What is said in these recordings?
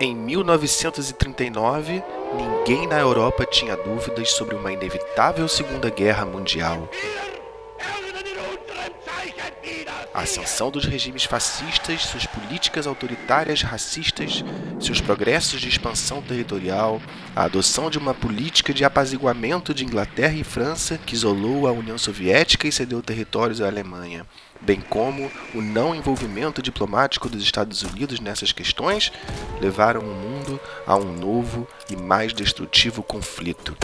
Em 1939, ninguém na Europa tinha dúvidas sobre uma inevitável Segunda Guerra Mundial. A ascensão dos regimes fascistas, suas políticas autoritárias racistas, seus progressos de expansão territorial, a adoção de uma política de apaziguamento de Inglaterra e França que isolou a União Soviética e cedeu territórios à Alemanha, bem como o não envolvimento diplomático dos Estados Unidos nessas questões, levaram o mundo a um novo e mais destrutivo conflito.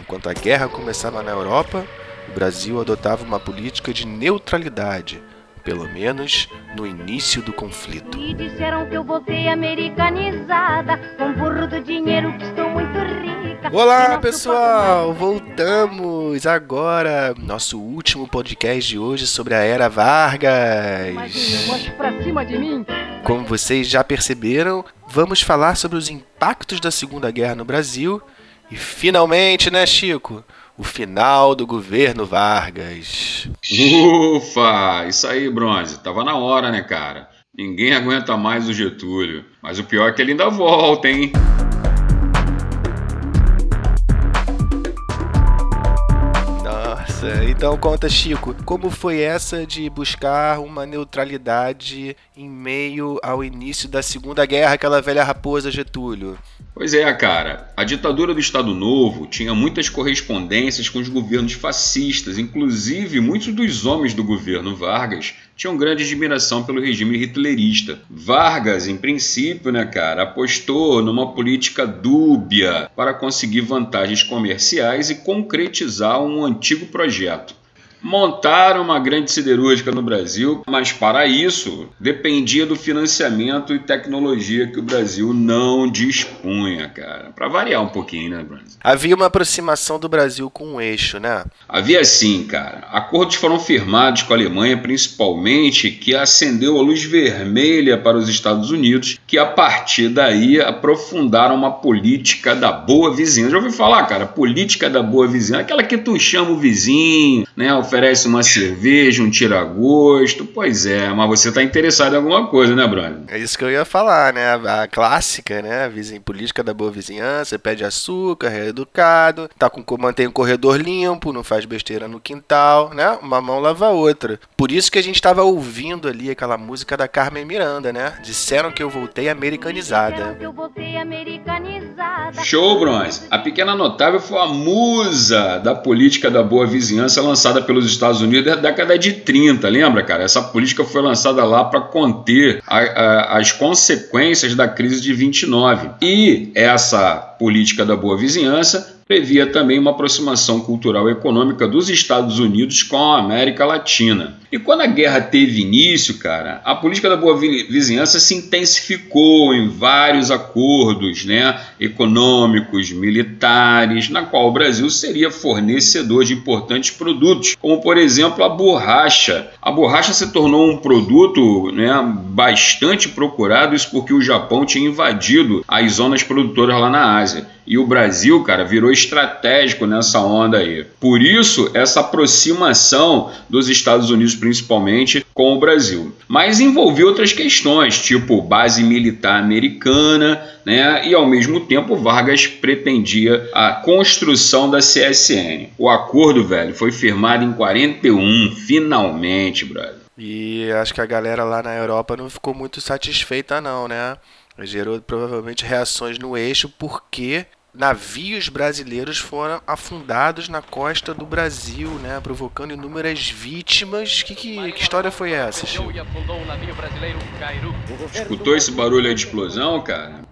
Enquanto a guerra começava na Europa, o Brasil adotava uma política de neutralidade, pelo menos no início do conflito. E disseram que eu voltei americanizada, com burro do dinheiro que estou muito rica. Olá pessoal, voltamos agora nosso último podcast de hoje sobre a era Vargas. Como vocês já perceberam, vamos falar sobre os impactos da Segunda Guerra no Brasil e finalmente, né, Chico? O final do governo Vargas. Ufa! Isso aí, Bronze. Tava na hora, né, cara? Ninguém aguenta mais o Getúlio. Mas o pior é que ele ainda volta, hein? Nossa, então conta, Chico, como foi essa de buscar uma neutralidade em meio ao início da Segunda Guerra, aquela velha raposa Getúlio? Pois é, cara. A ditadura do Estado Novo tinha muitas correspondências com os governos fascistas, inclusive muitos dos homens do governo Vargas tinham grande admiração pelo regime hitlerista. Vargas, em princípio, né, cara, apostou numa política dúbia para conseguir vantagens comerciais e concretizar um antigo projeto montaram uma grande siderúrgica no Brasil, mas para isso dependia do financiamento e tecnologia que o Brasil não dispunha, cara. Para variar um pouquinho, né, Brasil? Havia uma aproximação do Brasil com o eixo, né? Havia sim, cara. Acordos foram firmados com a Alemanha, principalmente, que acendeu a luz vermelha para os Estados Unidos, que a partir daí aprofundaram uma política da boa vizinhança. Já ouviu falar, cara? Política da boa vizinhança, aquela que tu chama o vizinho, né? Oferece uma cerveja, um tira-gosto. Pois é, mas você está interessado em alguma coisa, né, Bruno? É isso que eu ia falar, né? A clássica, né? A política da boa vizinhança, pede açúcar, é educado, tá com, mantém o corredor limpo, não faz besteira no quintal, né? Uma mão lava a outra. Por isso que a gente estava ouvindo ali aquela música da Carmen Miranda, né? Disseram que eu voltei americanizada. Que eu voltei americanizada. Show, Bronze! A Pequena Notável foi a musa da política da boa vizinhança lançada pelos nos Estados Unidos da década de 30, lembra, cara? Essa política foi lançada lá para conter a, a, as consequências da crise de 29. E essa política da boa vizinhança previa também uma aproximação cultural e econômica dos Estados Unidos com a América Latina. E quando a guerra teve início, cara, a política da boa vizinhança se intensificou em vários acordos, né, econômicos, militares, na qual o Brasil seria fornecedor de importantes produtos, como por exemplo a borracha. A borracha se tornou um produto, né, bastante procurado, isso porque o Japão tinha invadido as zonas produtoras lá na Ásia. E o Brasil, cara, virou estratégico nessa onda aí. Por isso, essa aproximação dos Estados Unidos, principalmente, com o Brasil. Mas envolveu outras questões, tipo base militar americana, né? E ao mesmo tempo, Vargas pretendia a construção da CSN. O acordo, velho, foi firmado em 41, finalmente, brother. E acho que a galera lá na Europa não ficou muito satisfeita, não, né? Gerou provavelmente reações no eixo, porque navios brasileiros foram afundados na costa do Brasil, né, provocando inúmeras vítimas. Que, que, que história foi essa, Chico? Escutou esse barulho aí de explosão, cara?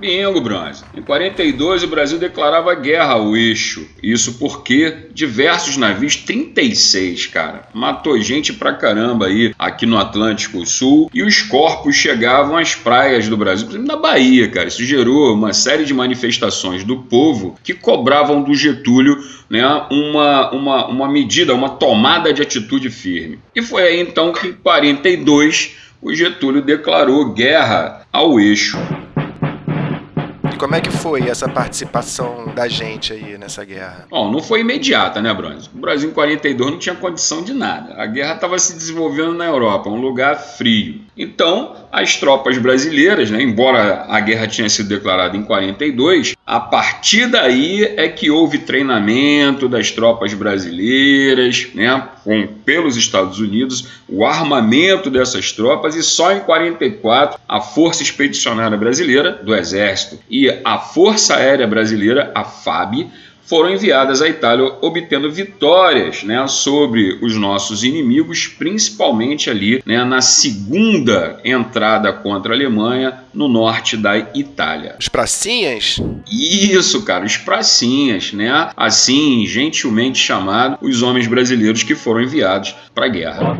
Bingo, Bronze. Em 42, o Brasil declarava guerra ao eixo. Isso porque diversos navios, 36, cara, matou gente pra caramba aí aqui no Atlântico Sul e os corpos chegavam às praias do Brasil, por exemplo, na Bahia, cara. Isso gerou uma série de manifestações do povo que cobravam do Getúlio né, uma, uma, uma medida, uma tomada de atitude firme. E foi aí então que em 42 o Getúlio declarou guerra ao eixo como é que foi essa participação da gente aí nessa guerra? Bom, não foi imediata, né, Bronze? O Brasil em 42 não tinha condição de nada. A guerra estava se desenvolvendo na Europa, um lugar frio. Então, as tropas brasileiras, né, embora a guerra tinha sido declarada em 42, a partir daí é que houve treinamento das tropas brasileiras, né, com, pelos Estados Unidos, o armamento dessas tropas e só em 44 a Força Expedicionária Brasileira do Exército e a Força Aérea Brasileira, a FAB, foram enviadas à Itália, obtendo vitórias né, sobre os nossos inimigos, principalmente ali né, na segunda entrada contra a Alemanha no norte da Itália. Os pracinhas? Isso, cara, os pracinhas, né? Assim, gentilmente chamado, os homens brasileiros que foram enviados para a guerra.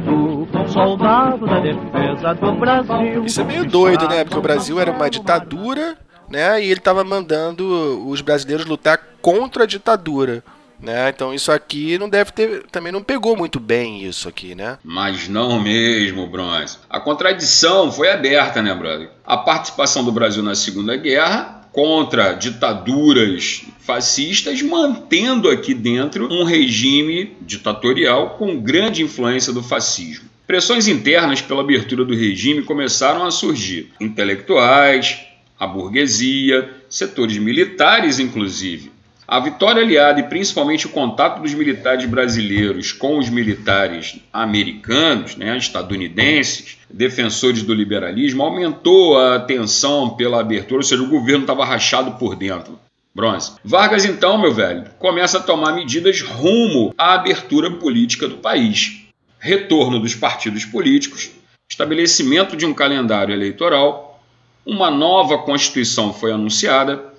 Isso é meio doido, né? Porque o Brasil era uma ditadura né? E ele estava mandando os brasileiros lutar contra a ditadura. Né? Então isso aqui não deve ter, também não pegou muito bem isso aqui, né? Mas não mesmo, Bronze. A contradição foi aberta, né, brother? A participação do Brasil na Segunda Guerra contra ditaduras fascistas, mantendo aqui dentro um regime ditatorial com grande influência do fascismo. Pressões internas pela abertura do regime começaram a surgir. Intelectuais, a burguesia, setores militares, inclusive. A vitória aliada e principalmente o contato dos militares brasileiros com os militares americanos, né, estadunidenses, defensores do liberalismo, aumentou a tensão pela abertura, ou seja, o governo estava rachado por dentro. Bronze. Vargas, então, meu velho, começa a tomar medidas rumo à abertura política do país. Retorno dos partidos políticos, estabelecimento de um calendário eleitoral uma nova Constituição foi anunciada,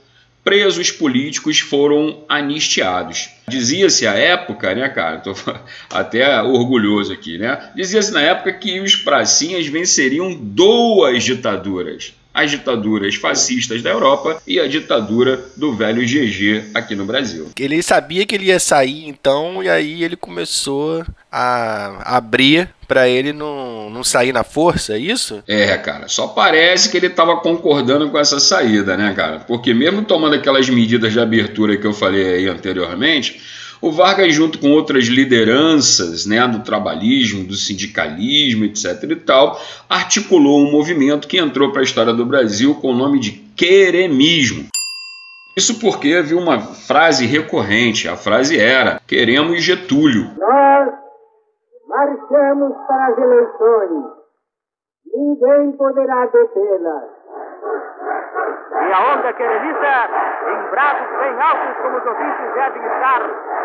presos políticos foram anistiados. Dizia-se à época, né, cara? Tô até orgulhoso aqui, né? Dizia-se na época que os pracinhas venceriam duas ditaduras. As ditaduras fascistas da Europa e a ditadura do velho GG aqui no Brasil. Ele sabia que ele ia sair então, e aí ele começou a abrir para ele não, não sair na força, é isso? É, cara, só parece que ele estava concordando com essa saída, né, cara? Porque mesmo tomando aquelas medidas de abertura que eu falei aí anteriormente, o Vargas, junto com outras lideranças né, do trabalhismo, do sindicalismo, etc. e tal, articulou um movimento que entrou para a história do Brasil com o nome de queremismo. Isso porque havia uma frase recorrente, a frase era: queremos Getúlio. Nós Marchamos para as eleições. Ninguém poderá detê-las. E a onda querelita, em bravos bem altos, como os ouvintes devem estar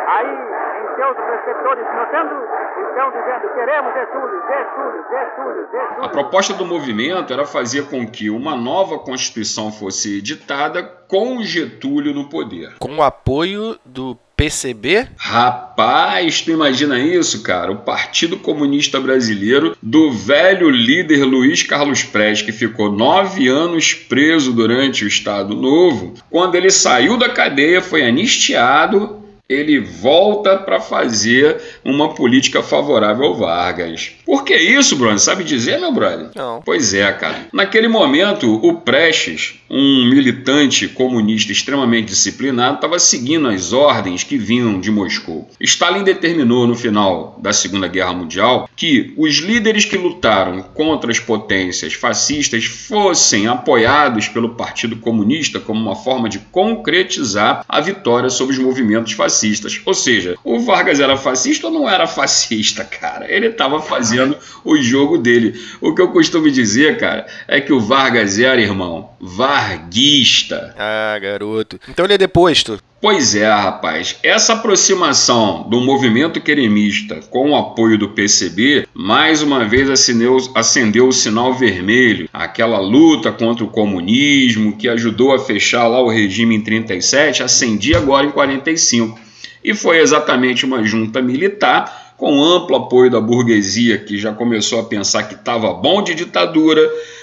aí em seus receptores notando, estão dizendo: queremos Getúlio, Getúlio, Getúlio, Getúlio. A proposta do movimento era fazer com que uma nova Constituição fosse editada com Getúlio no poder. Com o apoio do PCB? Rapaz, tu imagina isso, cara? O Partido Comunista Brasileiro do velho líder Luiz Carlos Prestes, que ficou nove anos preso durante o Estado Novo. Quando ele saiu da cadeia, foi anistiado ele volta para fazer uma política favorável ao Vargas. Por que isso, Bruno? Sabe dizer, meu brother? Não. Pois é, cara. Naquele momento, o Prestes, um militante comunista extremamente disciplinado, estava seguindo as ordens que vinham de Moscou. Stalin determinou no final da Segunda Guerra Mundial que os líderes que lutaram contra as potências fascistas fossem apoiados pelo Partido Comunista como uma forma de concretizar a vitória sobre os movimentos fascistas fascistas. Ou seja, o Vargas era fascista ou não era fascista, cara? Ele estava fazendo o jogo dele. O que eu costumo dizer, cara, é que o Vargas era, irmão, varguista. Ah, garoto. Então ele é deposto. Pois é, rapaz. Essa aproximação do movimento queremista com o apoio do PCB, mais uma vez acendeu, acendeu o sinal vermelho. Aquela luta contra o comunismo que ajudou a fechar lá o regime em 37, acendia agora em 45 e foi exatamente uma junta militar com amplo apoio da burguesia que já começou a pensar que estava bom de ditadura,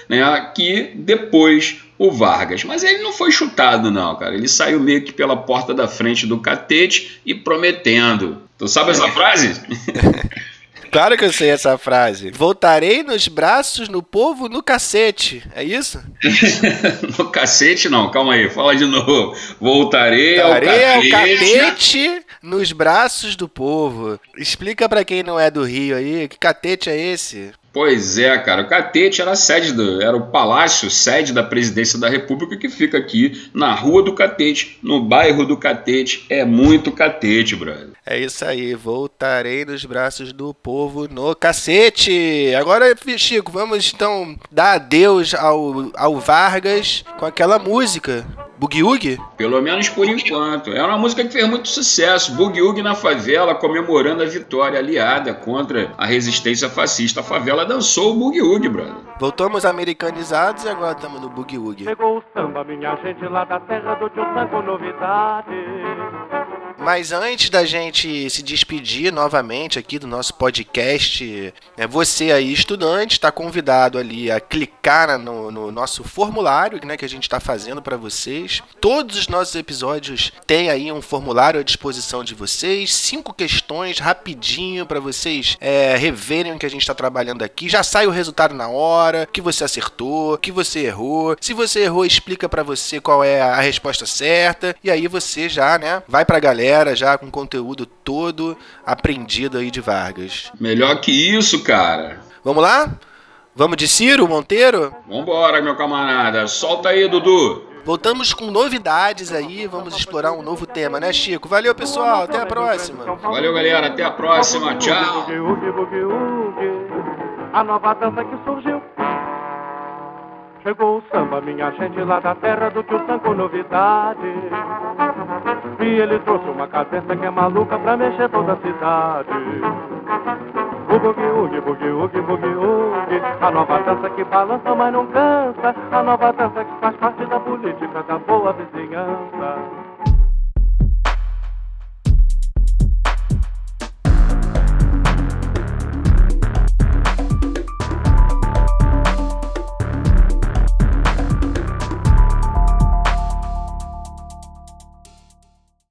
né, que depois o Vargas. Mas ele não foi chutado, não, cara. Ele saiu meio que pela porta da frente do catete e prometendo. Tu sabe essa frase? Claro que eu sei essa frase. Voltarei nos braços no povo no cacete. É isso? no cacete não, calma aí, fala de novo. Voltarei, Voltarei ao ao cacete. catete nos braços do povo. Explica pra quem não é do Rio aí, que catete é esse? Pois é, cara. O Catete era a sede do, era o palácio, sede da presidência da República que fica aqui na Rua do Catete, no bairro do Catete. É muito catete, brother. É isso aí, voltarei nos braços do povo no cacete. Agora, Chico, vamos então dar adeus ao, ao Vargas com aquela música. Boogie Woogie? Pelo menos por enquanto. É uma música que fez muito sucesso. Boogie Woogie na favela, comemorando a vitória aliada contra a resistência fascista. A favela dançou o Boogie Woogie, brother. Voltamos americanizados e agora estamos no Boogie Woogie. Chegou o samba, minha gente lá da terra do tio com novidade. Mas antes da gente se despedir novamente aqui do nosso podcast, é, você aí, estudante, está convidado ali a clicar no, no nosso formulário né, que a gente está fazendo para vocês. Todos os nossos episódios têm aí um formulário à disposição de vocês, cinco questões rapidinho para vocês é, reverem o que a gente está trabalhando aqui. Já sai o resultado na hora, que você acertou, que você errou. Se você errou, explica para você qual é a resposta certa e aí você já, né, vai para a galera já com conteúdo todo aprendido aí de Vargas. Melhor que isso, cara. Vamos lá? Vamos de Ciro Monteiro? Vambora, meu camarada. Solta aí, Dudu. Voltamos com novidades aí, vamos explorar um novo tema, né, Chico? Valeu, pessoal, até a próxima. Valeu, galera. Até a próxima. Tchau. A nova dança que surgiu. Chegou o samba, minha gente lá da terra do novidade. E ele trouxe uma cadência que é maluca pra mexer toda a cidade. O boogie, oogie, boogie, oogie, boogie, oogie. A nova dança que balança, mas não cansa. A nova dança que faz parte da política da boa vizinhança.